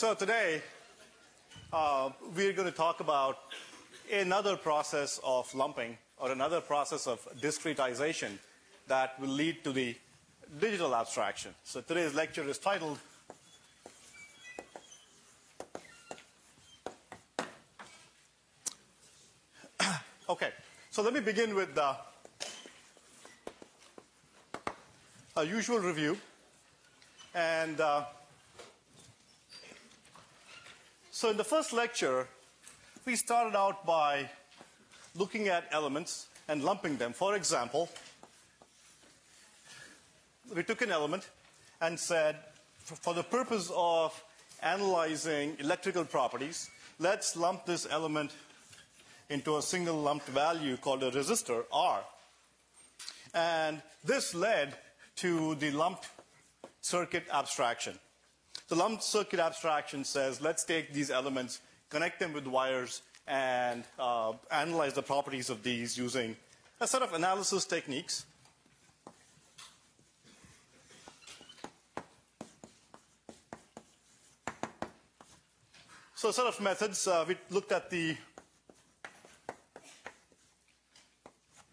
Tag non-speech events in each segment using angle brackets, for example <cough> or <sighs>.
So today, uh, we're going to talk about another process of lumping or another process of discretization that will lead to the digital abstraction. So today's lecture is titled <coughs> Okay, so let me begin with the a usual review. And uh, so in the first lecture, we started out by looking at elements and lumping them. For example, we took an element and said, for the purpose of analyzing electrical properties, let's lump this element into a single lumped value called a resistor, R. And this led to the lumped circuit abstraction. The lumped circuit abstraction says, let's take these elements, connect them with wires, and uh, analyze the properties of these using a set of analysis techniques. So, a set of methods. Uh, we looked at the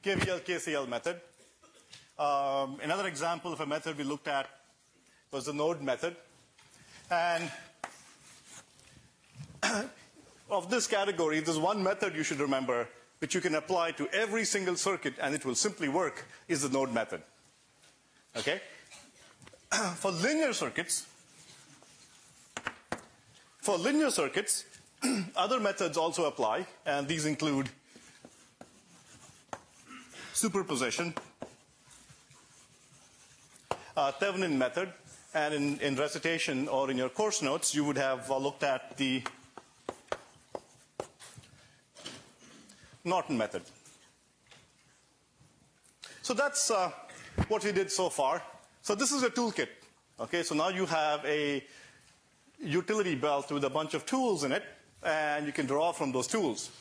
KVL KCL method. Um, another example of a method we looked at was the node method. And <coughs> of this category, there's one method you should remember which you can apply to every single circuit and it will simply work is the node method. Okay? <coughs> for linear circuits, for linear circuits, <coughs> other methods also apply, and these include superposition, uh, Thevenin method, and in, in, recitation or in your course notes, you would have uh, looked at the Norton method. So that's uh, what we did so far. So this is a toolkit. Okay, so now you have a utility belt with a bunch of tools in it, and you can draw from those tools.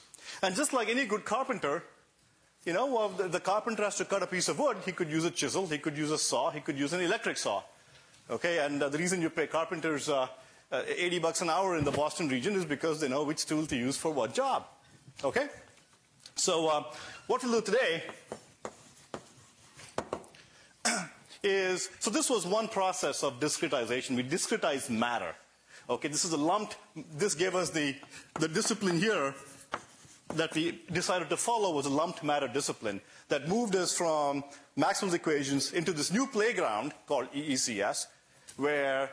And just like any good carpenter, you know, well, the, the, carpenter has to cut a piece of wood. He could use a chisel, he could use a saw, he could use an electric saw. Okay, and uh, the reason you pay carpenters uh, uh, 80 bucks an hour in the Boston region is because they know which tool to use for what job. Okay? So, uh, what we'll do today <clears throat> is so this was one process of discretization. We discretized matter. Okay, this is a lumped, this gave us the, the discipline here that we decided to follow was a lumped matter discipline that moved us from Maxwell's equations into this new playground called EECS, where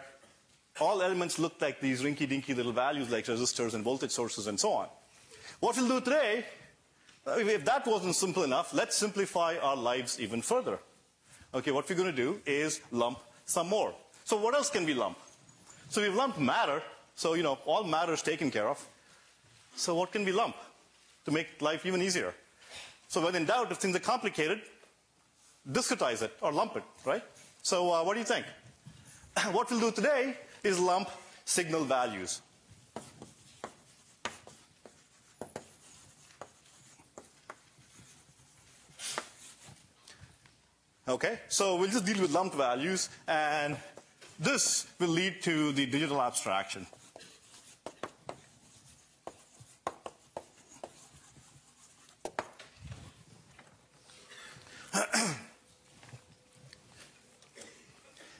all elements looked like these rinky-dinky little values like resistors and voltage sources and so on. What we'll do today, if that wasn't simple enough, let's simplify our lives even further. Okay, what we're going to do is lump some more. So what else can we lump? So we've lumped matter, so you know, all matter is taken care of. So what can we lump? to make life even easier. So when in doubt, if things are complicated, discretize it or lump it, right? So uh, what do you think? <coughs> what we'll do today is lump signal values. Okay, so we'll just deal with lumped values, and this will lead to the digital abstraction.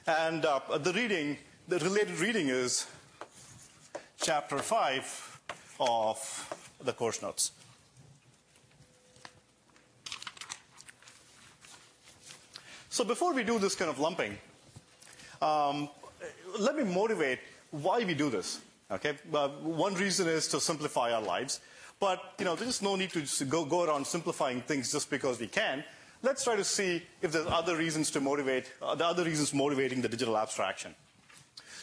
And uh, the reading, the related reading is chapter 5 of the course notes. So before we do this kind of lumping, um, let me motivate why we do this. Okay, uh, one reason is to simplify our lives, but you know there's no need to go go around simplifying things just because we can let's try to see if there's other reasons to motivate, uh, the other reasons motivating the digital abstraction.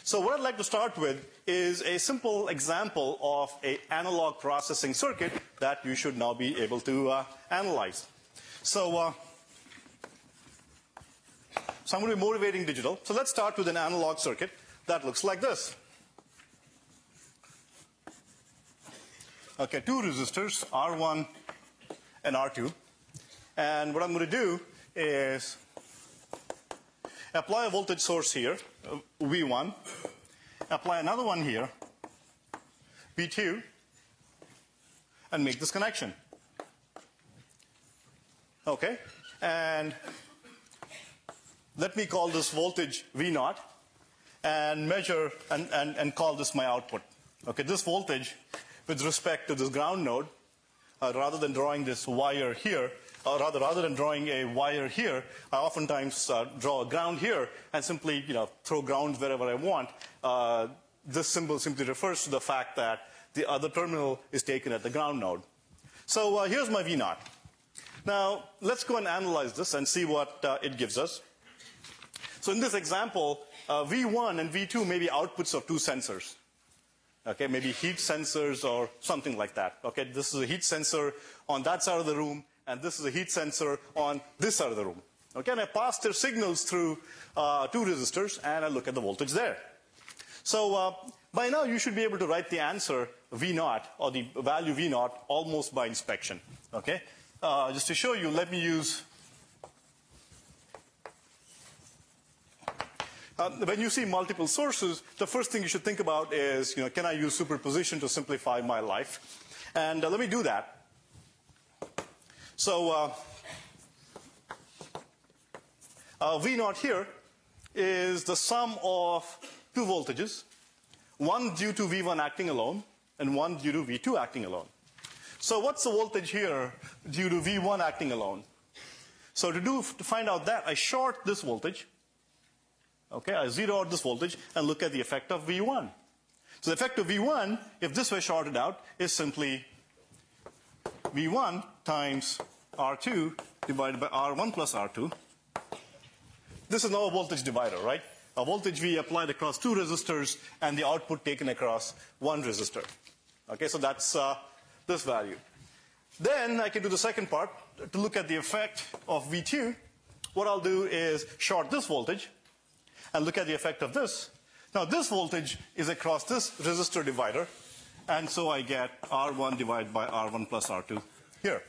So what I'd like to start with is a simple example of an analog processing circuit that you should now be able to uh, analyze. So, uh, so I'm going to be motivating digital. So let's start with an analog circuit that looks like this. Okay, two resistors, R1 and R2. And what I'm going to do is apply a voltage source here, V1, apply another one here, V2 and make this connection. Okay? And let me call this voltage V naught and measure and, and, and call this my output. Okay, this voltage with respect to this ground node, uh, rather than drawing this wire here, or rather, rather than drawing a wire here, I oftentimes uh, draw a ground here and simply, you know, throw grounds wherever I want. Uh, this symbol simply refers to the fact that the other terminal is taken at the ground node. So uh, here's my V naught. Now, let's go and analyze this and see what uh, it gives us. So in this example, uh, V1 and V2 may be outputs of two sensors. Okay, maybe heat sensors or something like that. Okay, this is a heat sensor on that side of the room, and this is a heat sensor on this side of the room. Okay, and I pass their signals through uh, two resistors, and I look at the voltage there. So uh, by now, you should be able to write the answer V naught or the value V naught almost by inspection. Okay, uh, just to show you, let me use Uh, when you see multiple sources, the first thing you should think about is, you know, can I use superposition to simplify my life? And uh, let me do that. So uh, uh V naught here is the sum of two voltages, one due to V1 acting alone and one due to V2 acting alone. So what's the voltage here due to V1 acting alone? So to do to find out that, I short this voltage Okay, I zero out this voltage and look at the effect of V1. So the effect of V1, if this were shorted out, is simply V1 times R2 divided by R1 plus R2. This is now a voltage divider, right? A voltage V applied across two resistors and the output taken across one resistor. Okay, so that's uh, this value. Then I can do the second part to look at the effect of V2. What I'll do is short this voltage and look at the effect of this. Now this voltage is across this resistor divider, and so I get R1 divided by R1 plus R2 here.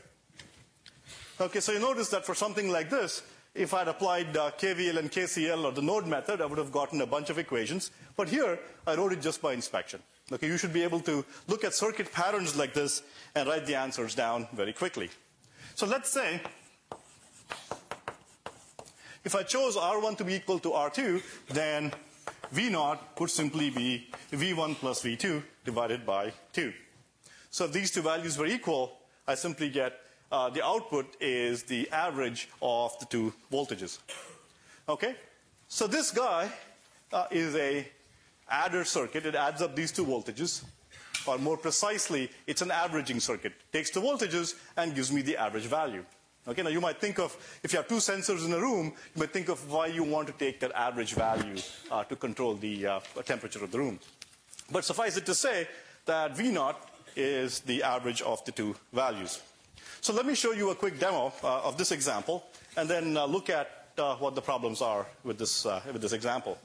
Okay, so you notice that for something like this, if I had applied uh, KVL and KCL or the node method, I would have gotten a bunch of equations. But here, I wrote it just by inspection. Okay, you should be able to look at circuit patterns like this and write the answers down very quickly. So let's say if I chose R1 to be equal to R2, then V0 would simply be V1 plus V2 divided by 2. So if these two values were equal, I simply get uh, the output is the average of the two voltages. Okay? So this guy uh, is a adder circuit. It adds up these two voltages. Or more precisely, it's an averaging circuit. Takes the voltages and gives me the average value. Okay, now you might think of, if you have two sensors in a room, you might think of why you want to take that average value uh, to control the uh, temperature of the room. But suffice it to say that V naught is the average of the two values. So let me show you a quick demo uh, of this example, and then uh, look at uh, what the problems are with this, uh, with this example.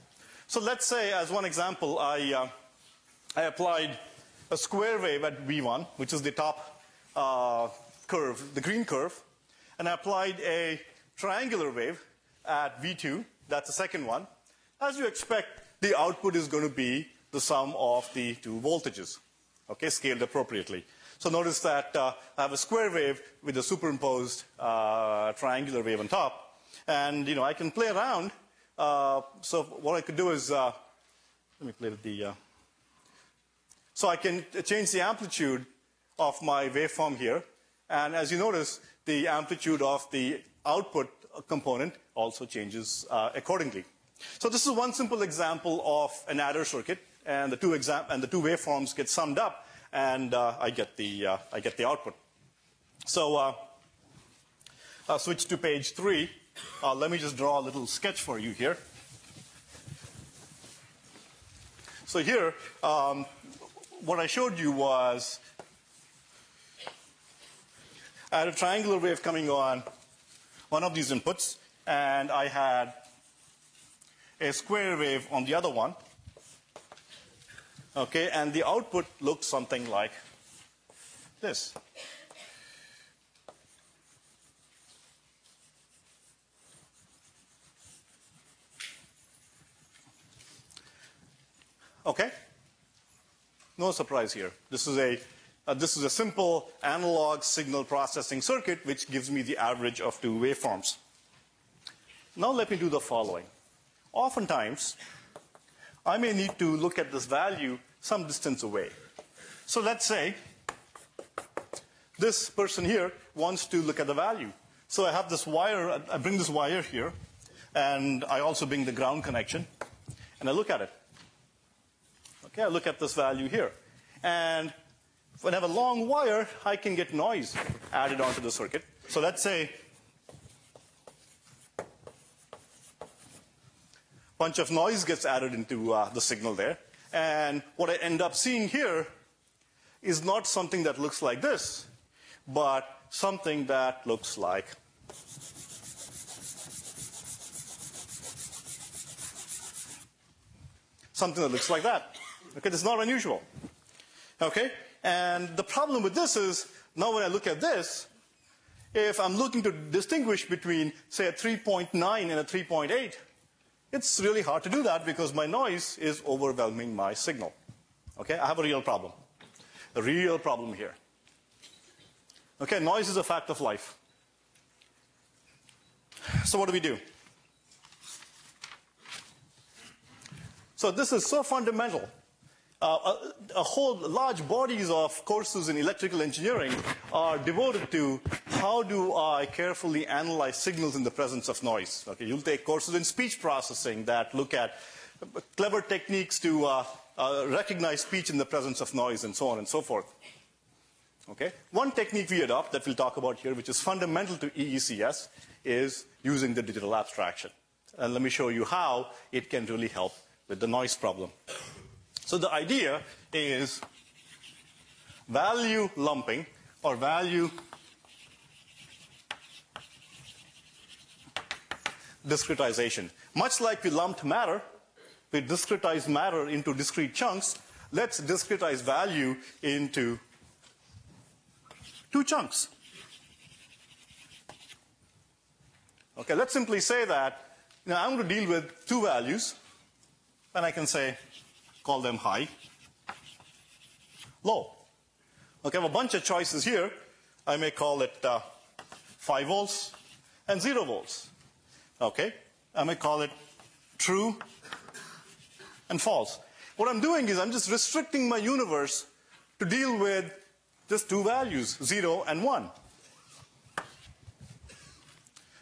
So let's say, as one example, I, I applied a square wave at V1, which is the top curve, the green curve, and I applied a triangular wave at V2, that's the second one, as you expect, the output is going to be the sum of the two voltages, okay, scaled appropriately. So notice that uh, I have a square wave with a superimposed uh, triangular wave on top. And, you know, I can play around. Uh, so what I could do is, uh, let me play with the, uh, so I can change the amplitude of my waveform here. And as you notice, the amplitude of the output component also changes uh, accordingly. So this is one simple example of an adder circuit, and the two, exam and the two waveforms get summed up, and uh, I, get the, uh, I get the output. So uh, I'll switch to page three. Uh, let me just draw a little sketch for you here. So here, um, what I showed you was I had a triangular wave coming on one of these inputs, and I had a square wave on the other one. Okay, and the output looks something like this. Okay? No surprise here. This is a uh, this is a simple analog signal processing circuit which gives me the average of two waveforms. Now let me do the following. Oftentimes, I may need to look at this value some distance away. So let's say this person here wants to look at the value. So I have this wire, I bring this wire here, and I also bring the ground connection, and I look at it. Okay, I look at this value here. And when I have a long wire, I can get noise added onto the circuit. So let's say a bunch of noise gets added into uh, the signal there. And what I end up seeing here is not something that looks like this, but something that looks like something that looks like that. Okay, is not unusual. Okay? And the problem with this is, now when I look at this, if I'm looking to distinguish between, say, a 3.9 and a 3.8, it's really hard to do that because my noise is overwhelming my signal. Okay, I have a real problem. A real problem here. Okay, noise is a fact of life. So what do we do? So this is so fundamental uh, a, a, whole large bodies of courses in electrical engineering are devoted to how do I carefully analyze signals in the presence of noise. Okay, you'll take courses in speech processing that look at clever techniques to uh, uh, recognize speech in the presence of noise and so on and so forth. Okay? One technique we adopt that we'll talk about here, which is fundamental to EECS, is using the digital abstraction. And let me show you how it can really help with the noise problem. So the idea is value lumping or value discretization. Much like we lumped matter, we discretize matter into discrete chunks. Let's discretize value into two chunks. Okay, let's simply say that now I'm going to deal with two values, and I can say call them high, low. Okay, I have a bunch of choices here. I may call it uh, 5 volts and 0 volts. Okay, I may call it true and false. What I'm doing is I'm just restricting my universe to deal with just two values, 0 and 1.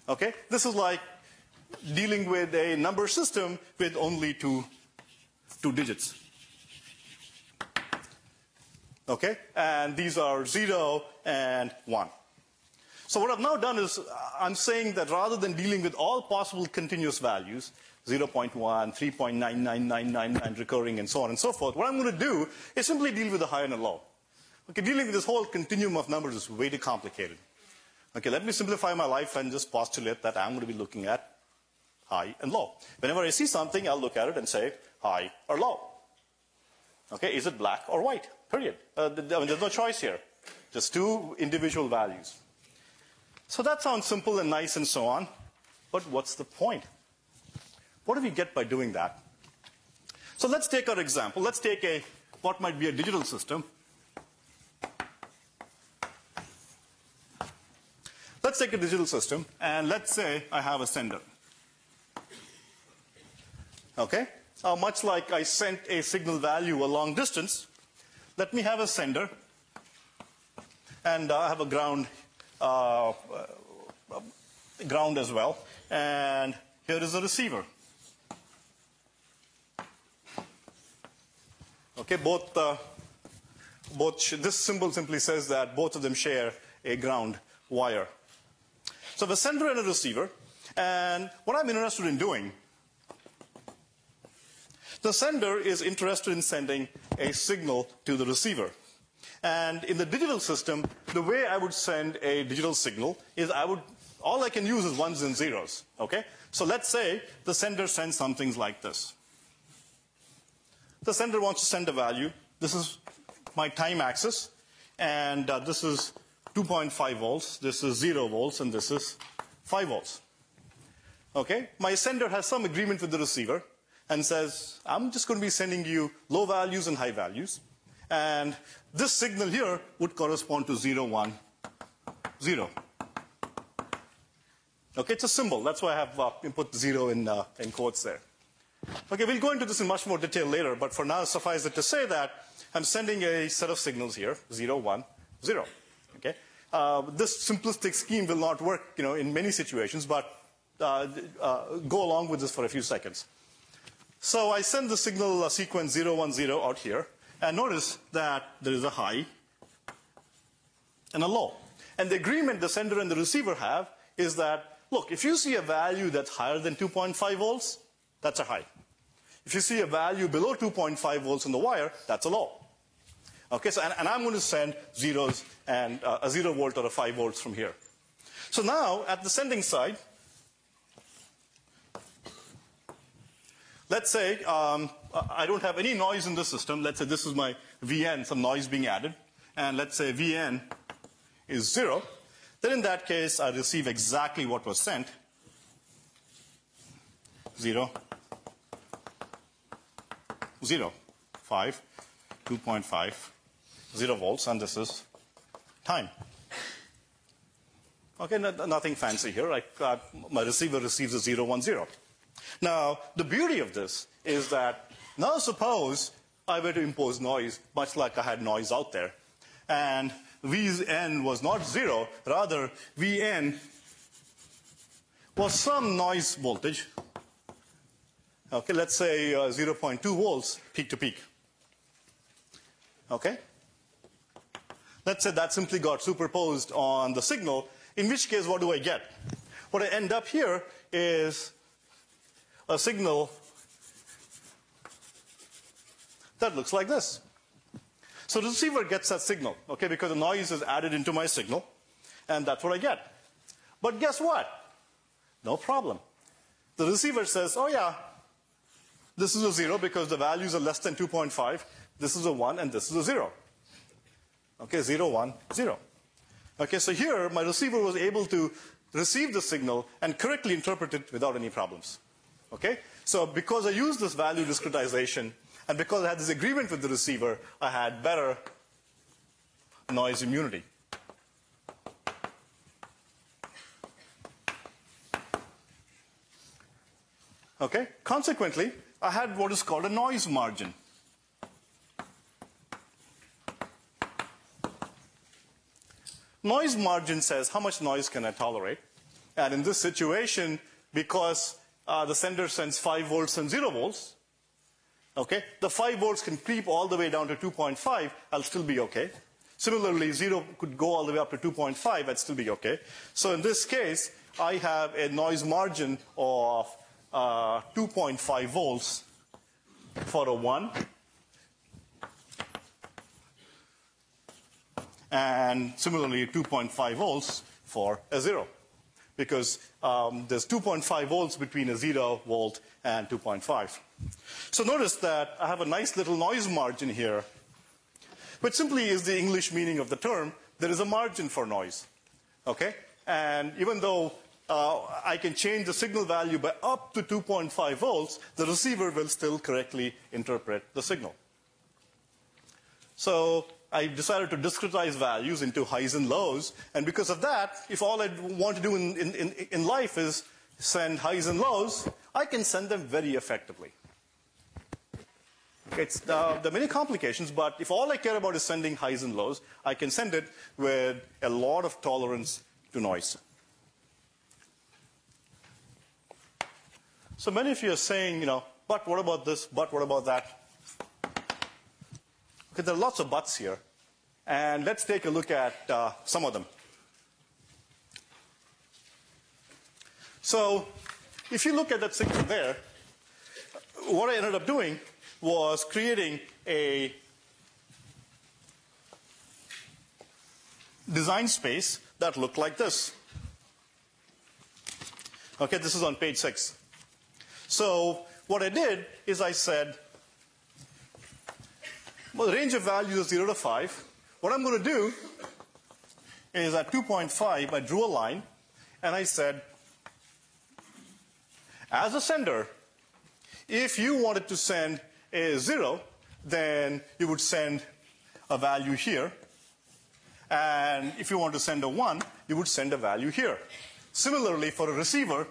Okay, this is like dealing with a number system with only two two digits. Okay? And these are 0 and 1. So what I've now done is uh, I'm saying that rather than dealing with all possible continuous values, 0.1, 3.99999 recurring, and so on and so forth, what I'm going to do is simply deal with the high and the low. Okay, dealing with this whole continuum of numbers is way too complicated. Okay, let me simplify my life and just postulate that I'm going to be looking at high and low. Whenever I see something, I'll look at it and say, high or low. Okay, is it black or white? Period. Uh, there's no choice here. Just two individual values. So that sounds simple and nice and so on. But what's the point? What do we get by doing that? So let's take our example. Let's take a what might be a digital system. Let's take a digital system, and let's say I have a sender. Okay? Uh, much like I sent a signal value a long distance, let me have a sender and I have a ground, uh, uh, ground as well. And here is a receiver. Okay, both, uh, both this symbol simply says that both of them share a ground wire. So the sender and a receiver. And what I'm interested in doing the sender is interested in sending a signal to the receiver. And in the digital system, the way I would send a digital signal is I would, all I can use is ones and zeros, okay? So let's say the sender sends something like this. The sender wants to send a value. This is my time axis, and uh, this is 2.5 volts, this is 0 volts, and this is 5 volts. Okay? My sender has some agreement with the receiver, and says, I'm just going to be sending you low values and high values. And this signal here would correspond to 0, 1, 0. Okay, it's a symbol. That's why I have uh, put 0 in, uh, in quotes there. Okay, we'll go into this in much more detail later, but for now, suffice it to say that I'm sending a set of signals here, 0, 1, 0. Okay? Uh, this simplistic scheme will not work, you know, in many situations, but uh, uh, go along with this for a few seconds. So I send the signal uh, sequence 0, 1, 0 out here, and notice that there is a high and a low. And the agreement the sender and the receiver have is that, look, if you see a value that's higher than 2.5 volts, that's a high. If you see a value below 2.5 volts in the wire, that's a low. Okay, so, and, and I'm going to send zeros and uh, a zero volt or a five volts from here. So now, at the sending side, let's say um, I don't have any noise in the system. Let's say this is my VN, some noise being added. And let's say VN is zero. Then in that case, I receive exactly what was sent. Zero, zero, five, 2.5, 0 volts, and this is time. Okay, no, nothing fancy here. I, uh, my receiver receives a 0, 1, 0. Now, the beauty of this is that now suppose I were to impose noise, much like I had noise out there, and Vn was not 0, rather Vn was some noise voltage. Okay, let's say uh, 0.2 volts peak to peak. Okay? Let's say that simply got superposed on the signal, in which case, what do I get? What I end up here is a signal that looks like this. So the receiver gets that signal, okay, because the noise is added into my signal, and that's what I get. But guess what? No problem. The receiver says, oh yeah, this is a zero because the values are less than 2.5. This is a 1 and this is a 0. Okay, 0, 1, 0. Okay, so here my receiver was able to receive the signal and correctly interpret it without any problems. Okay? So because I used this value discretization and because I had this agreement with the receiver, I had better noise immunity. Okay? Consequently, I had what is called a noise margin. Noise margin says how much noise can I tolerate. And in this situation, because uh, the sender sends 5 volts and 0 volts, okay, the 5 volts can creep all the way down to 2.5, I'll still be okay. Similarly, 0 could go all the way up to 2.5, I'd still be okay. So in this case, I have a noise margin of uh, 2.5 volts for a 1 and similarly 2.5 volts for a zero because um, there's 2.5 volts between a zero volt and 2.5. So notice that I have a nice little noise margin here, which simply is the English meaning of the term. There is a margin for noise. Okay? And even though uh, I can change the signal value by up to 2.5 volts, the receiver will still correctly interpret the signal. So I decided to discretize values into highs and lows. And because of that, if all I want to do in, in, in life is send highs and lows, I can send them very effectively. It's, uh, there are many complications, but if all I care about is sending highs and lows, I can send it with a lot of tolerance to noise. So many of you are saying, you know, but what about this? But what about that? Okay, there are lots of buts here. And let's take a look at uh, some of them. So, if you look at that signal there, what I ended up doing was creating a design space that looked like this. Okay, this is on page six. So, what I did is I said, well, the range of values is 0 to 5. What I'm going to do is at 2.5, I drew a line, and I said, as a sender, if you wanted to send a 0, then you would send a value here. And if you want to send a 1, you would send a value here. Similarly, for a receiver,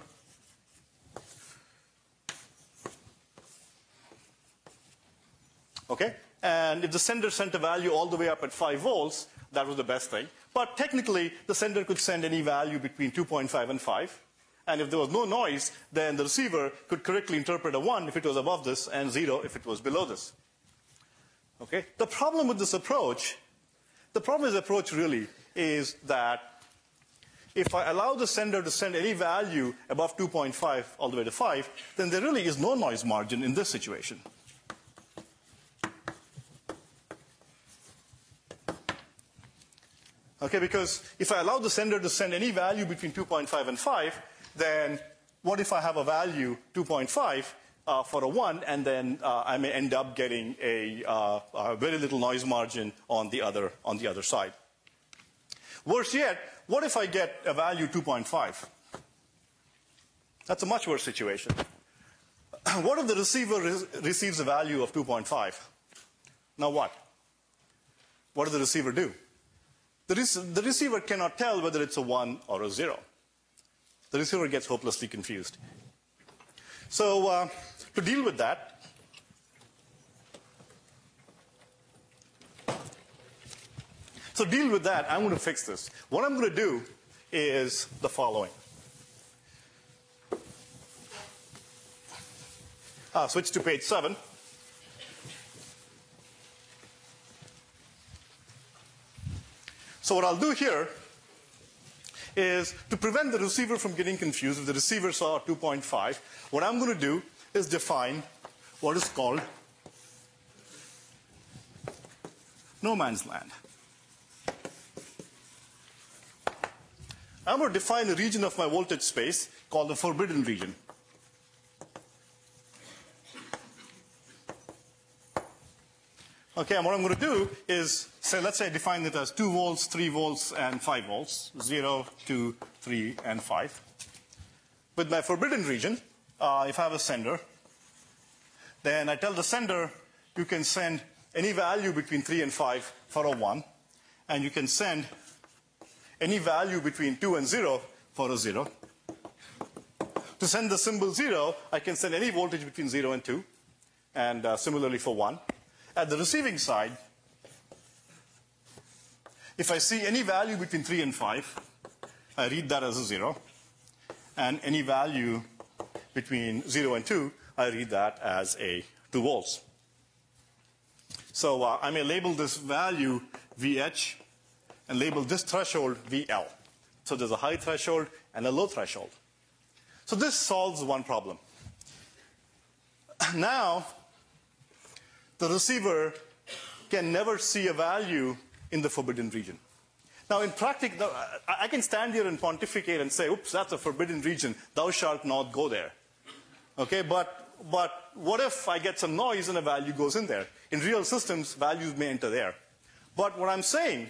okay? And if the sender sent a value all the way up at 5 volts, that was the best thing. But technically, the sender could send any value between 2.5 and 5. And if there was no noise, then the receiver could correctly interpret a 1 if it was above this and 0 if it was below this. Okay? The problem with this approach, the problem with this approach really is that if I allow the sender to send any value above 2.5 all the way to 5, then there really is no noise margin in this situation. Okay, because if I allow the sender to send any value between 2.5 and 5, then what if I have a value 2.5 uh, for a 1, and then uh, I may end up getting a, uh, a, very little noise margin on the, other, on the other side. Worse yet, what if I get a value 2.5? That's a much worse situation. <clears throat> what if the receiver re receives a value of 2.5? Now what? What does the receiver do? The, the receiver cannot tell whether it's a 1 or a 0. The receiver gets hopelessly confused. So uh, to deal with that, so deal with that, I'm going to fix this. What I'm going to do is the following. Uh, switch to page 7. So what I'll do here is to prevent the receiver from getting confused, if the receiver saw 2.5, what I'm going to do is define what is called no man's land. I'm going to define a region of my voltage space called the forbidden region. Okay, and what I'm going to do is say, let's say I define it as 2 volts, 3 volts, and 5 volts, 0, 2, 3, and 5. With my forbidden region, uh, if I have a sender, then I tell the sender you can send any value between 3 and 5 for a 1, and you can send any value between 2 and 0 for a 0. To send the symbol 0, I can send any voltage between 0 and 2, and uh, similarly for 1. At the receiving side, if I see any value between 3 and 5, I read that as a 0. And any value between 0 and 2, I read that as a 2 volts. So uh, I may label this value VH and label this threshold VL. So there's a high threshold and a low threshold. So this solves one problem. <clears throat> Now, the receiver can never see a value in the forbidden region. Now, in practice, I can stand here and pontificate and say, oops, that's a forbidden region. Thou shalt not go there. Okay, but, but what if I get some noise and a value goes in there? In real systems, values may enter there. But what I'm saying,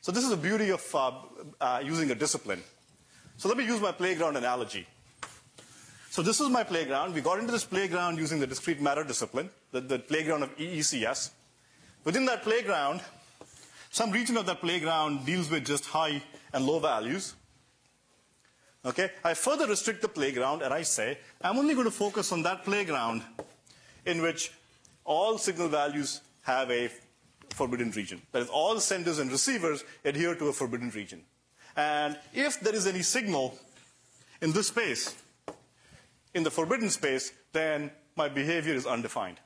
so this is the beauty of uh, uh, using a discipline. So let me use my playground analogy. So this is my playground. We got into this playground using the discrete matter discipline, the, the playground of EECS. Within that playground, some region of that playground deals with just high and low values. Okay? I further restrict the playground and I say, I'm only going to focus on that playground in which all signal values have a forbidden region. That is, all senders and receivers adhere to a forbidden region. And if there is any signal in this space in the forbidden space, then my behavior is undefined.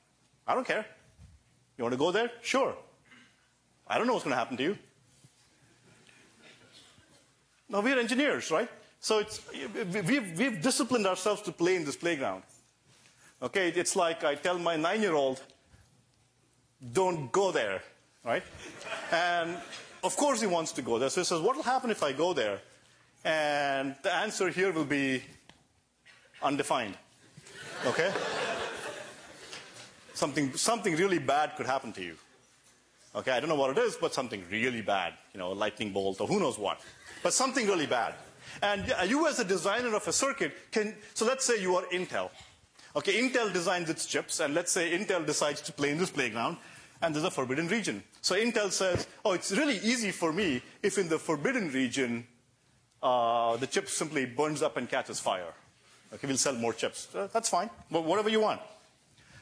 I don't care. You want to go there? Sure. I don't know what's going to happen to you. Now, we're engineers, right? So it's, we've, we've disciplined ourselves to play in this playground. Okay, it's like I tell my nine year old, don't go there, right? And of course he wants to go there. So he says, what will happen if I go there? And the answer here will be undefined. Okay? something, something really bad could happen to you. Okay, I don't know what it is, but something really bad. You know, a lightning bolt or who knows what. But something really bad. And you as a designer of a circuit can, so let's say you are Intel. Okay, Intel designs its chips, and let's say Intel decides to play in this playground. and there's a forbidden region. So Intel says, oh, it's really easy for me if in the forbidden region uh, the chip simply burns up and catches fire. Okay, we'll sell more chips. Uh, that's fine, but whatever you want.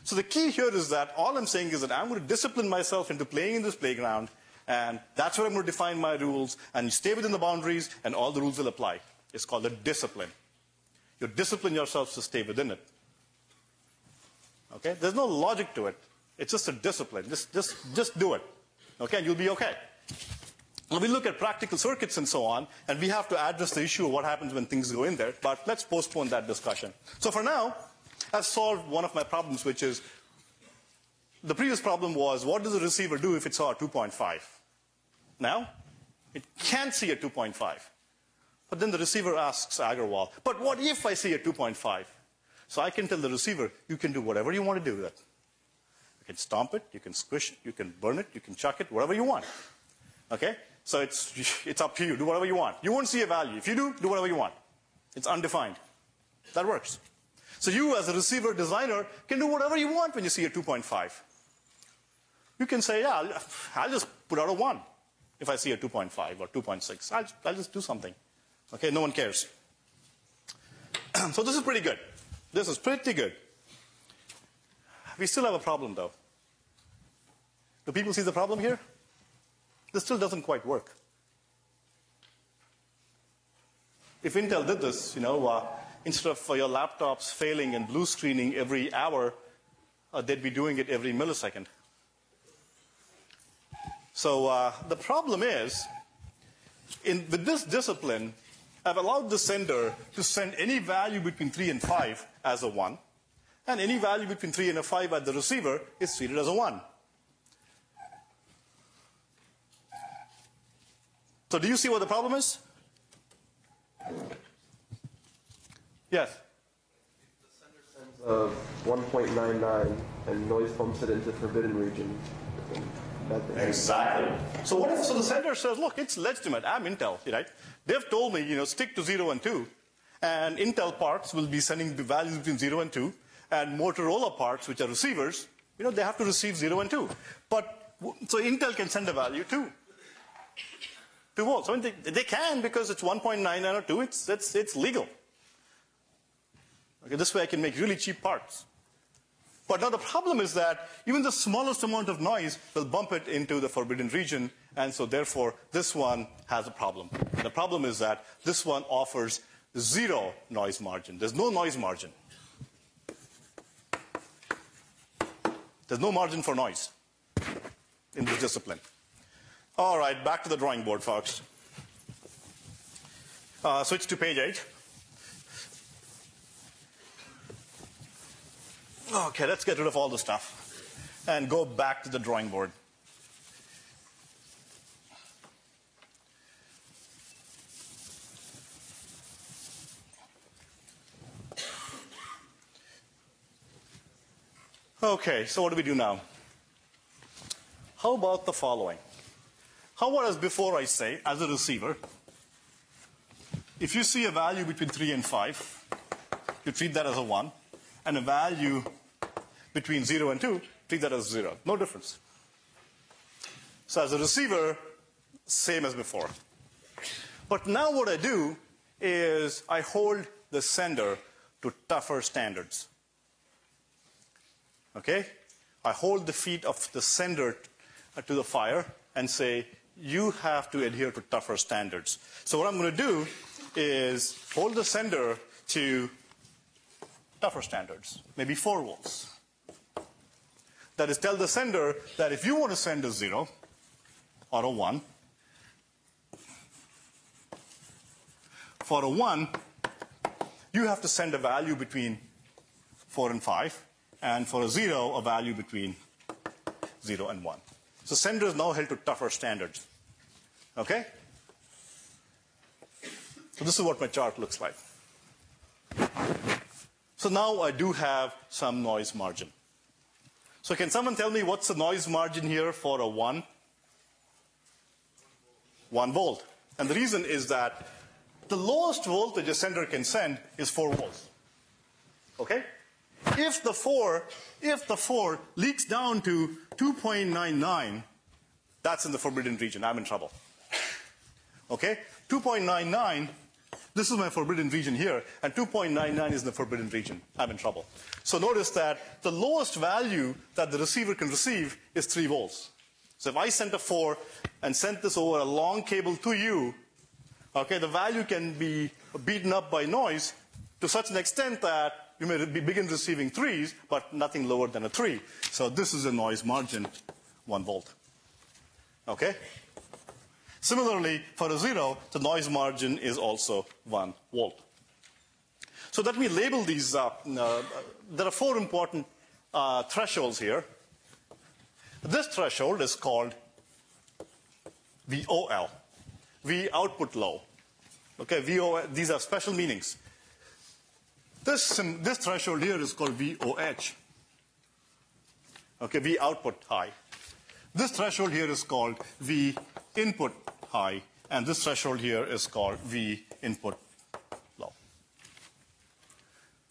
So the key here is that all I'm saying is that I'm going to discipline myself into playing in this playground, and that's where I'm going to define my rules, and you stay within the boundaries, and all the rules will apply. It's called a discipline. You discipline yourselves to stay within it. Okay? There's no logic to it. It's just a discipline. Just, just, just do it. Okay? You'll be okay. Now we look at practical circuits and so on, and we have to address the issue of what happens when things go in there, but let's postpone that discussion. So for now, I've solved one of my problems, which is the previous problem was what does the receiver do if it saw a 2.5? Now, it can't see a 2.5. But then the receiver asks Agarwal, but what if I see a 2.5? So I can tell the receiver, you can do whatever you want to do with it. You can stomp it, you can squish it, you can burn it, you can chuck it, whatever you want. Okay? So it's, <laughs> it's up to you. Do whatever you want. You won't see a value. If you do, do whatever you want. It's undefined. That works. So you, as a receiver designer, can do whatever you want when you see a 2.5. You can say, yeah, I'll, <sighs> I'll just put out a 1 if I see a 2.5 or 2.6. I'll, I'll just do something. Okay, no one cares. <clears throat> so this is pretty good. This is pretty good. We still have a problem, though. Do people see the problem here? This still doesn't quite work. If Intel did this, you know, uh, instead of uh, your laptops failing and blue screening every hour, uh, they'd be doing it every millisecond. So uh, the problem is, in, with this discipline, I've allowed the sender to send any value between 3 and 5 as a 1, and any value between 3 and a 5 at the receiver is treated as a 1. So do you see what the problem is? Yes. If the sender sends uh, 1.99 and noise pumps it into forbidden region. Exactly. So what if so the sender says, look, it's legitimate. I'm Intel, right? They've told me, you know, stick to zero and two, and Intel parts will be sending the values between zero and two, and Motorola parts, which are receivers, you know, they have to receive zero and two. But so Intel can send a value too. Two volts. I mean, they, they can because it's 1.99 or 2. It's, it's, it's legal. Okay, this way I can make really cheap parts. But now the problem is that even the smallest amount of noise will bump it into the forbidden region, and so therefore this one has a problem. The problem is that this one offers zero noise margin. There's no noise margin. There's no margin for noise in this discipline. All right, back to the drawing board, folks. Uh, switch to page 8. Okay, let's get rid of all the stuff and go back to the drawing board. Okay, so what do we do now? How about the following? How about as before I say, as a receiver, if you see a value between 3 and 5, you treat that as a 1, and a value between 0 and 2, treat that as 0. No difference. So as a receiver, same as before. But now what I do is I hold the sender to tougher standards. Okay? I hold the feet of the sender to the fire and say, you have to adhere to tougher standards. So what I'm going to do is hold the sender to tougher standards, maybe 4 volts. That is, tell the sender that if you want to send a 0 or a 1, for a 1, you have to send a value between 4 and 5, and for a 0, a value between 0 and 1. So sender is now held to tougher standards. Okay? So this is what my chart looks like. So now I do have some noise margin. So can someone tell me what's the noise margin here for a 1? 1 volt. And the reason is that the lowest voltage a sender can send is 4 volts. Okay? If the 4, if the 4 leaks down to 2.99, that's in the forbidden region. I'm in trouble. Okay? 2.99, this is my forbidden region here, and 2.99 is in the forbidden region. I'm in trouble. So notice that the lowest value that the receiver can receive is 3 volts. So if I sent a 4 and sent this over a long cable to you, okay, the value can be beaten up by noise to such an extent that you may begin receiving 3s, but nothing lower than a 3. So this is a noise margin, 1 volt. Okay? Similarly, for a 0, the noise margin is also 1 volt. So let me label these. Uh, uh, there are four important uh, thresholds here. This threshold is called VOL, V output low. Okay, VO, these are special meanings. This, this threshold here is called VOH. Okay, V output high. This threshold here is called V input high, and this threshold here is called V input low.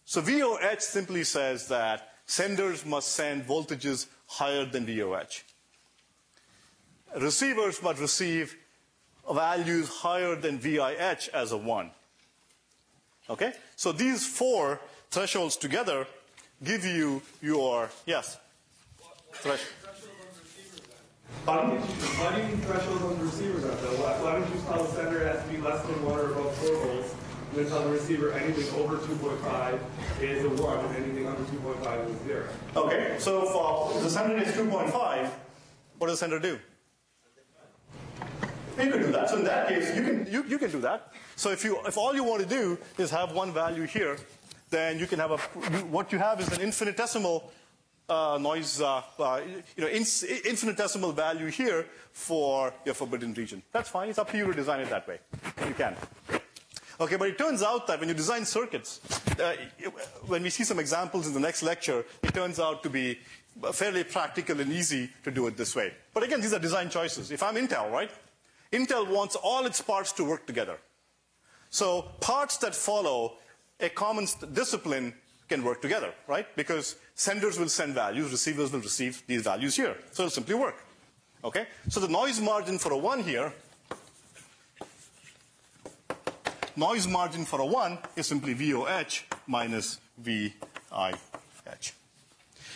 So VOH simply says that senders must send voltages higher than VOH. Receivers must receive values higher than VIH as a 1. Okay? So these four thresholds together give you your, yes? Threshold. Why do you need thresholds on the receivers are though? Why, why don't you tell the sender it has to be less than 1 or above 4 volts, and then tell the receiver anything over 2.5 is a 1, and anything under 2.5 is a 0? Okay, so if the sender is 2.5, what does the sender do? You can do that. So in that case, you can, you, you can do that. So if, you, if all you want to do is have one value here, then you can have a, what you have is an infinitesimal uh, noise, uh, uh, you know, in, infinitesimal value here for your forbidden region. That's fine. It's up to you to design it that way. You can. Okay, but it turns out that when you design circuits, uh, when we see some examples in the next lecture, it turns out to be fairly practical and easy to do it this way. But again, these are design choices. If I'm Intel, right? Intel wants all its parts to work together. So parts that follow a common discipline can work together, right? Because senders will send values, receivers will receive these values here. So it'll simply work. Okay? So the noise margin for a 1 here, noise margin for a 1 is simply VOH minus VIH.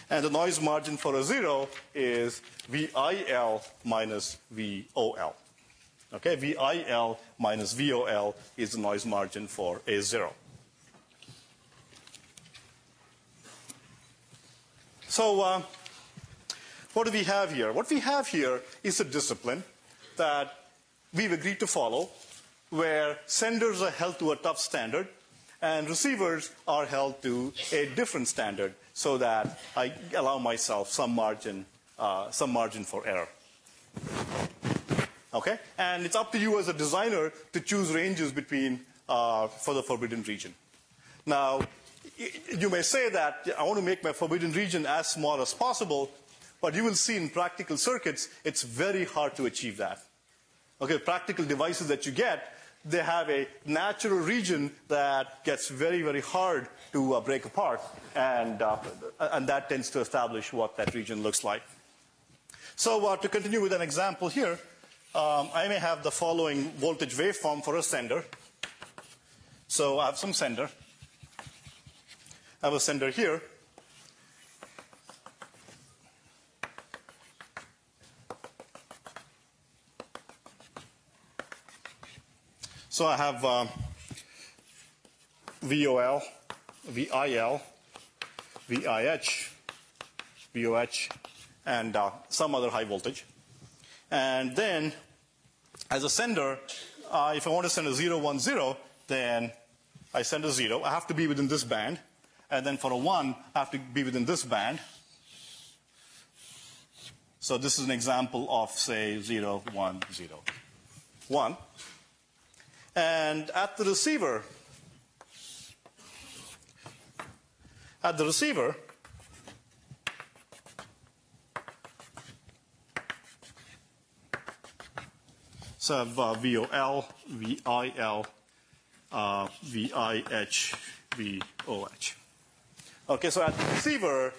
And the noise margin for a 0 is VIL minus VOL. Okay, VIL minus VOL is the noise margin for A0. So uh, what do we have here? What we have here is a discipline that we've agreed to follow where senders are held to a tough standard and receivers are held to a different standard so that I allow myself some margin, uh, some margin for error. Okay? And it's up to you as a designer to choose ranges between uh, for the forbidden region. Now, you may say that I want to make my forbidden region as small as possible, but you will see in practical circuits, it's very hard to achieve that. Okay, practical devices that you get, they have a natural region that gets very, very hard to uh, break apart, and, uh, and that tends to establish what that region looks like. So uh, to continue with an example here, um, I may have the following voltage waveform for a sender. So I have some sender. I have a sender here. So I have uh, VOL, VIL, VIH, VOH, and uh, some other high voltage. And then as a sender, uh, if I want to send a 0, 1, 0, then I send a 0. I have to be within this band. And then for a 1, I have to be within this band. So this is an example of, say, 0, 1, 0, 1. And at the receiver, at the receiver, So I have uh, VOL, VIL, uh, VIH, VOH. Okay, so at the receiver,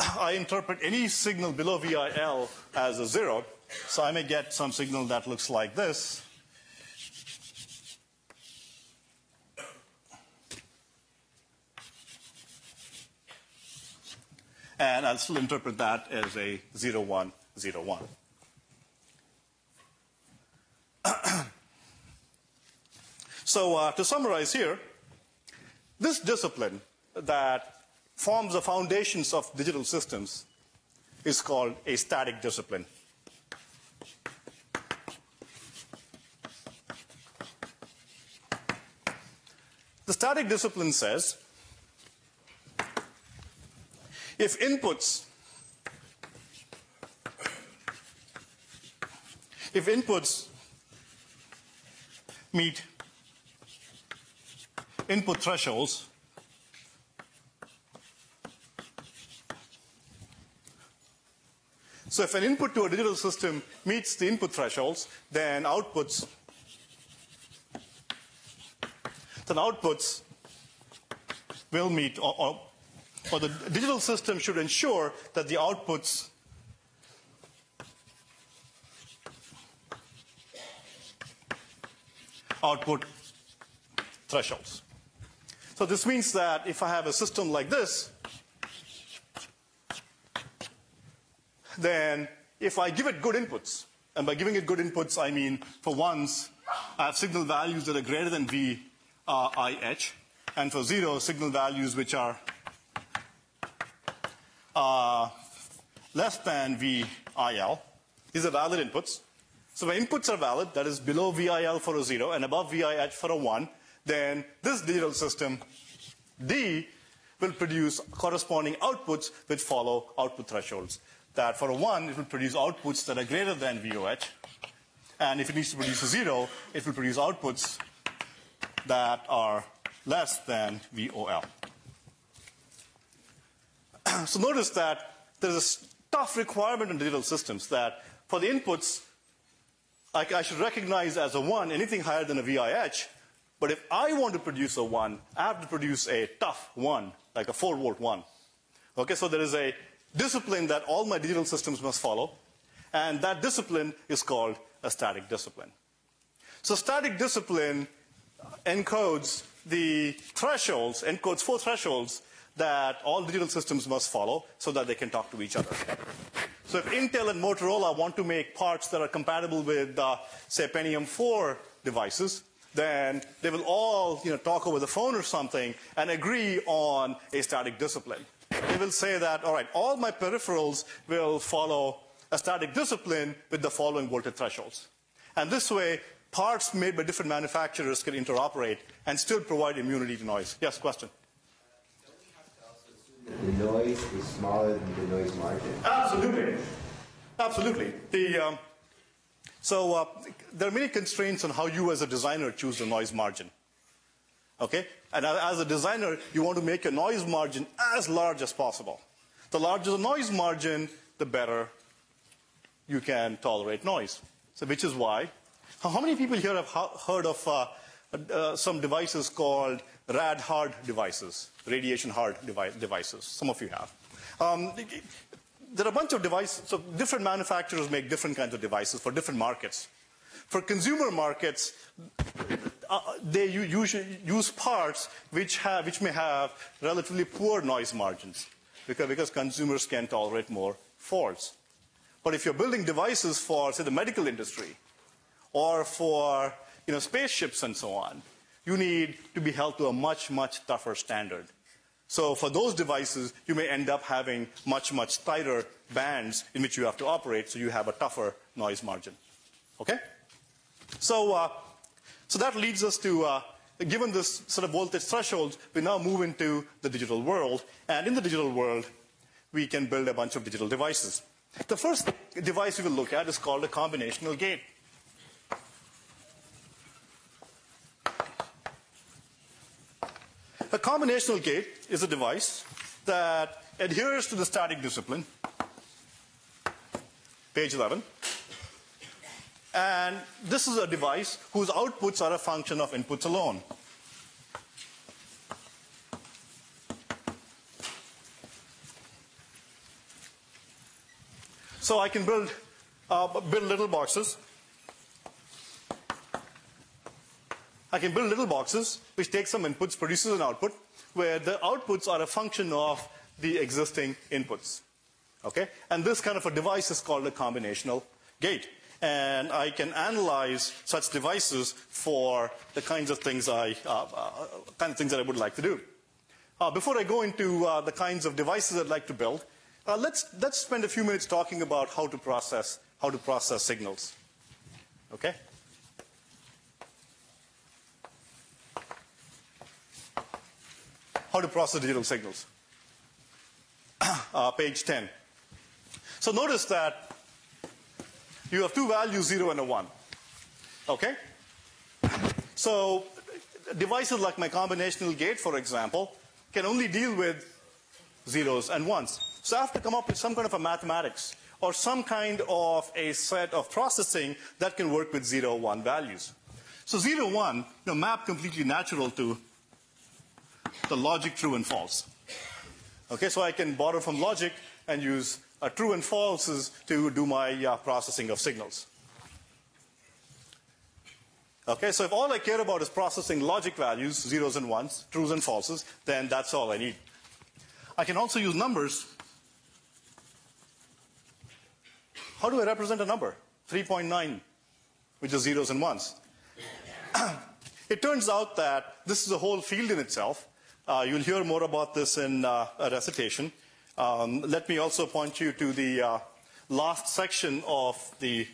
I interpret any signal below VIL as a zero. So I may get some signal that looks like this. And I'll still interpret that as a 0, 1, 0, 1. <coughs> so uh, to summarize here, this discipline that forms the foundations of digital systems is called a static discipline. The static discipline says if inputs if inputs meet input thresholds So if an input to a digital system meets the input thresholds, then outputs then outputs will meet or, or, or the digital system should ensure that the outputs output thresholds. So this means that if I have a system like this, then if I give it good inputs, and by giving it good inputs, I mean for ones, I have signal values that are greater than V uh, IH, and for zero, signal values which are uh, less than VIL. These are valid inputs. So my inputs are valid, that is below VIL for a zero and above VIH for a one, then this digital system, D, will produce corresponding outputs which follow output thresholds that for a 1, it will produce outputs that are greater than VOH. And if it needs to produce a 0, it will produce outputs that are less than VOL. <clears throat> so notice that there's a tough requirement in digital systems that for the inputs, I, I should recognize as a 1 anything higher than a VIH. But if I want to produce a 1, I have to produce a tough 1, like a 4 volt 1. Okay, so there is a discipline that all my digital systems must follow, and that discipline is called a static discipline. So static discipline encodes the thresholds, encodes four thresholds that all digital systems must follow so that they can talk to each other. So if Intel and Motorola want to make parts that are compatible with, uh, say, Pentium 4 devices, then they will all you know, talk over the phone or something and agree on a static discipline they will say that, all right, all my peripherals will follow a static discipline with the following voltage thresholds. And this way, parts made by different manufacturers can interoperate and still provide immunity to noise. Yes, question? The noise is smaller than the noise margin. Absolutely. Absolutely. The, um, so uh, there are many constraints on how you as a designer choose the noise margin. Okay? And as a designer, you want to make your noise margin as large as possible. The larger the noise margin, the better you can tolerate noise. So, which is why, how many people here have heard of uh, uh, some devices called rad hard devices, radiation hard devi devices? Some of you have. Um, there are a bunch of devices, so different manufacturers make different kinds of devices for different markets. For consumer markets, uh, they usually use parts which, have, which may have relatively poor noise margins because, because consumers can tolerate more faults. But if you're building devices for, say, the medical industry or for you know, spaceships and so on, you need to be held to a much, much tougher standard. So for those devices, you may end up having much, much tighter bands in which you have to operate, so you have a tougher noise margin. Okay? So, uh, so that leads us to, uh, given this sort of voltage threshold, we now move into the digital world. And in the digital world, we can build a bunch of digital devices. The first device we will look at is called a combinational gate. A combinational gate is a device that adheres to the static discipline, page 11. And this is a device whose outputs are a function of inputs alone. So I can build, uh, build little boxes I can build little boxes which take some inputs, produces an output, where the outputs are a function of the existing inputs. Okay? And this kind of a device is called a combinational gate. And I can analyze such devices for the kinds of things I, uh, uh, kind of things that I would like to do. Uh, before I go into uh, the kinds of devices I'd like to build, uh, let's, let's spend a few minutes talking about how to process, how to process signals. Okay? How to process digital signals. <clears throat> Uh, page 10. So notice that you have two values, 0 and a 1. Okay? So devices like my combinational gate, for example, can only deal with zeros and ones. So I have to come up with some kind of a mathematics or some kind of a set of processing that can work with 0, 1 values. So 0, 1 you know, map completely natural to the logic true and false. Okay, so I can borrow from logic and use uh, true and falses to do my uh, processing of signals. Okay, so if all I care about is processing logic values, zeros and ones, trues and falses, then that's all I need. I can also use numbers. How do I represent a number? 3.9, which is zeros and ones. <clears throat> it turns out that this is a whole field in itself. Uh, you'll hear more about this in uh, a recitation. Um, let me also point you to the uh, last section of the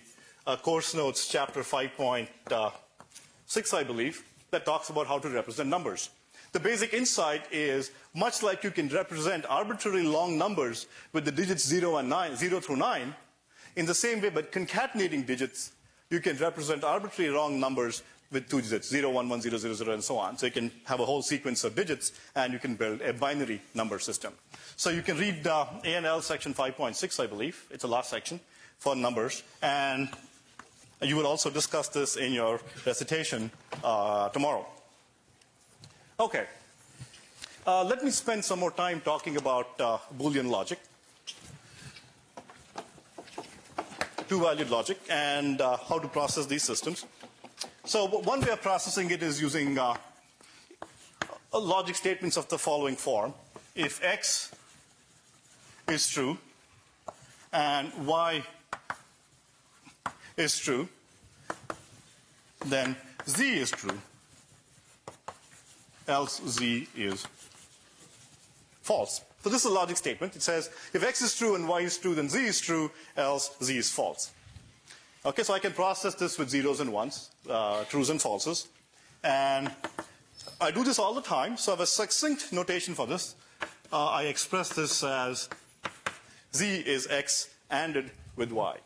uh, course notes, chapter 5.6, uh, I believe, that talks about how to represent numbers. The basic insight is much like you can represent arbitrarily long numbers with the digits 0 and 9, 0 through 9, in the same way, but concatenating digits, you can represent arbitrary long numbers with two digits, 0, 1, 1, 0, 0, 0, and so on. So you can have a whole sequence of digits, and you can build a binary number system. So you can read uh, ANL section 5.6, I believe. It's the last section for numbers. And you will also discuss this in your recitation uh, tomorrow. Okay. Uh, let me spend some more time talking about uh, Boolean logic, two-valued logic, and uh, how to process these systems. So one way of processing it is using uh, logic statements of the following form. If x is true and y is true, then z is true, else z is false. So this is a logic statement. It says if x is true and y is true, then z is true, else z is false. Okay, so I can process this with zeros and ones, uh, trues and falses. And I do this all the time, so I have a succinct notation for this. Uh, I express this as z is x anded with y.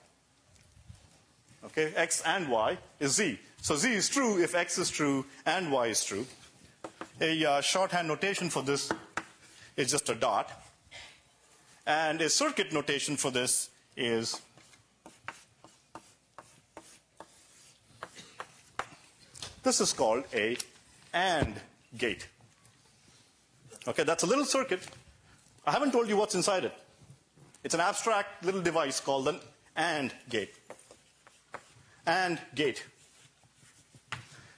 Okay, x and y is z. So z is true if x is true and y is true. A uh, shorthand notation for this is just a dot. And a circuit notation for this is This is called a AND gate. Okay, that's a little circuit. I haven't told you what's inside it. It's an abstract little device called an AND gate. AND gate,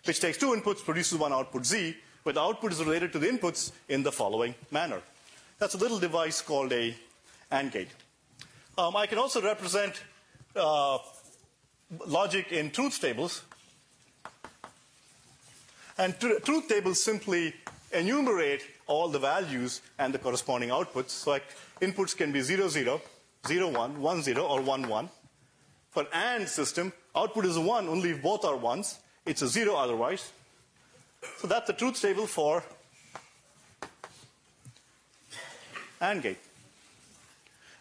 which takes two inputs, produces one output Z, where the output is related to the inputs in the following manner. That's a little device called a AND gate. Um, I can also represent uh, logic in truth tables and tr truth tables simply enumerate all the values and the corresponding outputs. So like inputs can be 0, 0, 0, 1, 1, 0, or 1, 1. For AND system, output is 1 only if both are 1s. It's a 0 otherwise. So that's the truth table for AND gate.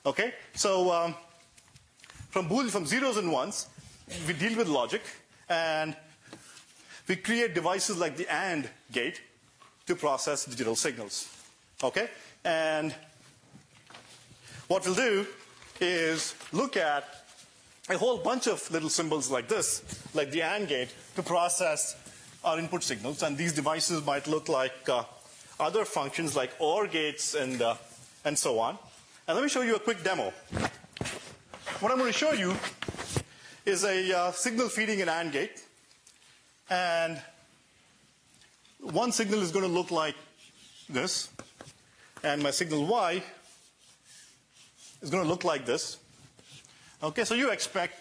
Okay? So um, from from zeros and ones, we deal with logic. And we create devices like the AND gate to process digital signals. Okay? And what we'll do is look at a whole bunch of little symbols like this, like the AND gate, to process our input signals. And these devices might look like uh, other functions like OR gates and, uh, and so on. And let me show you a quick demo. what I'm going to show you is a uh, signal feeding an AND gate. And one signal is going to look like this. And my signal Y is going to look like this. Okay, so you expect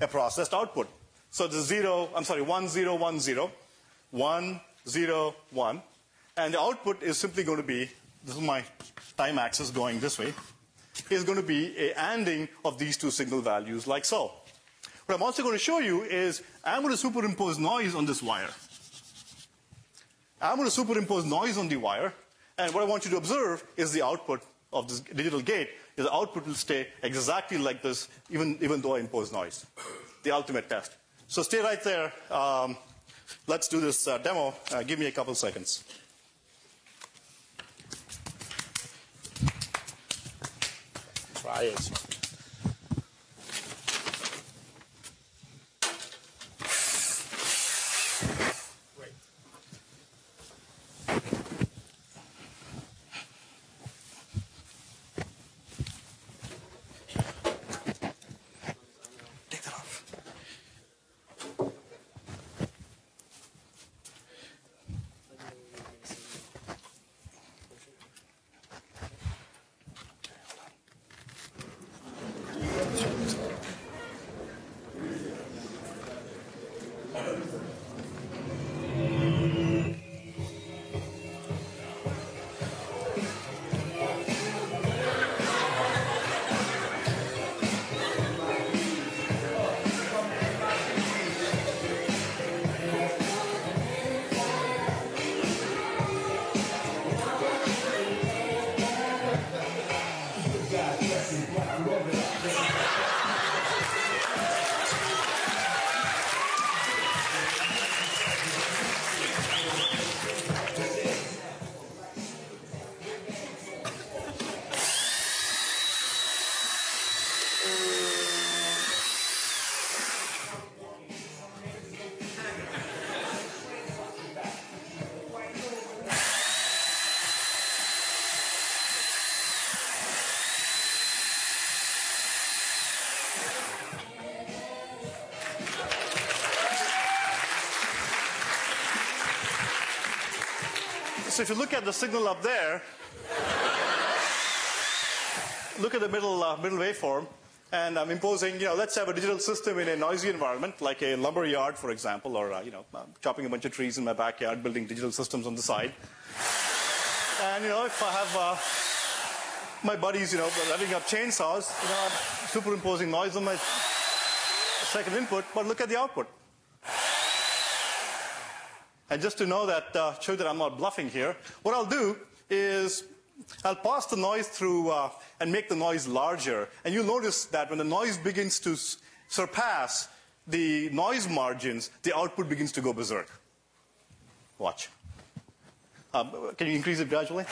a processed output. So the zero, I'm sorry, one, zero, one, zero, one, zero, one. And the output is simply going to be, this is my time axis going this way, is going to be a ANDing of these two signal values like so. What I'm also going to show you is I'm going to superimpose noise on this wire. I'm going to superimpose noise on the wire, and what I want you to observe is the output of this digital gate. The output will stay exactly like this, even, even though I impose noise. The ultimate test. So stay right there. Um, let's do this uh, demo. Uh, give me a couple seconds. Try it. So if you look at the signal up there, look at the middle, uh, middle waveform, and I'm imposing, you know, let's have a digital system in a noisy environment, like a lumber yard, for example, or, uh, you know, I'm chopping a bunch of trees in my backyard, building digital systems on the side. And, you know, if I have uh, my buddies, you know, revving up chainsaws, you know, I'm superimposing noise on my second input, but look at the output. And just to know that, uh, show that I'm not bluffing here, what I'll do is I'll pass the noise through uh, and make the noise larger. And you'll notice that when the noise begins to surpass the noise margins, the output begins to go berserk. Watch. Um, can you increase it gradually?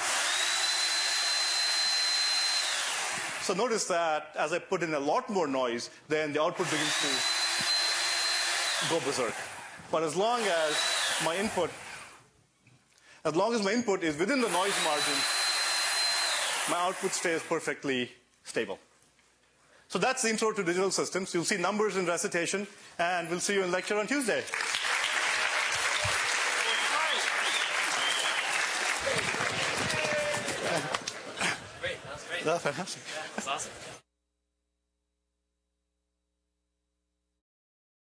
So notice that as I put in a lot more noise, then the output begins to go berserk. But as long as my input, as long as my input is within the noise margin, my output stays perfectly stable. So that's the intro to digital systems. You'll see numbers in recitation, and we'll see you in lecture on Tuesday. Great, that great. That's fantastic. That's awesome.